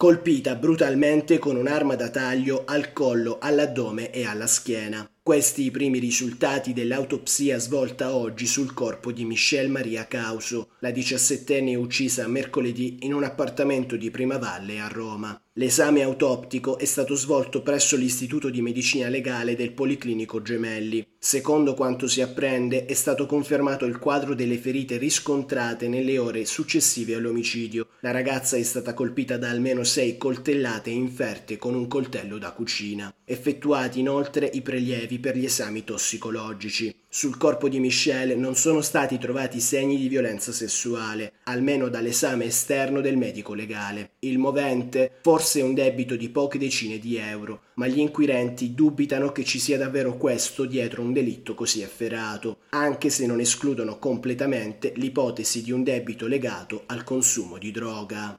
Colpita brutalmente con un'arma da taglio al collo, all'addome e alla schiena. Questi i primi risultati dell'autopsia svolta oggi sul corpo di Michelle Maria Causo, la diciassettenne uccisa mercoledì in un appartamento di Primavalle a Roma. L'esame autoptico è stato svolto presso l'Istituto di Medicina Legale del Policlinico Gemelli. Secondo quanto si apprende, è stato confermato il quadro delle ferite riscontrate nelle ore successive all'omicidio. La ragazza è stata colpita da almeno sei coltellate inferte con un coltello da cucina. Effettuati inoltre i prelievi per gli esami tossicologici. Sul corpo di Michelle non sono stati trovati segni di violenza sessuale, almeno dall'esame esterno del medico legale. Il movente forse un debito di poche decine di euro, ma gli inquirenti dubitano che ci sia davvero questo dietro un delitto così efferato, anche se non escludono completamente l'ipotesi di un debito legato al consumo di droga.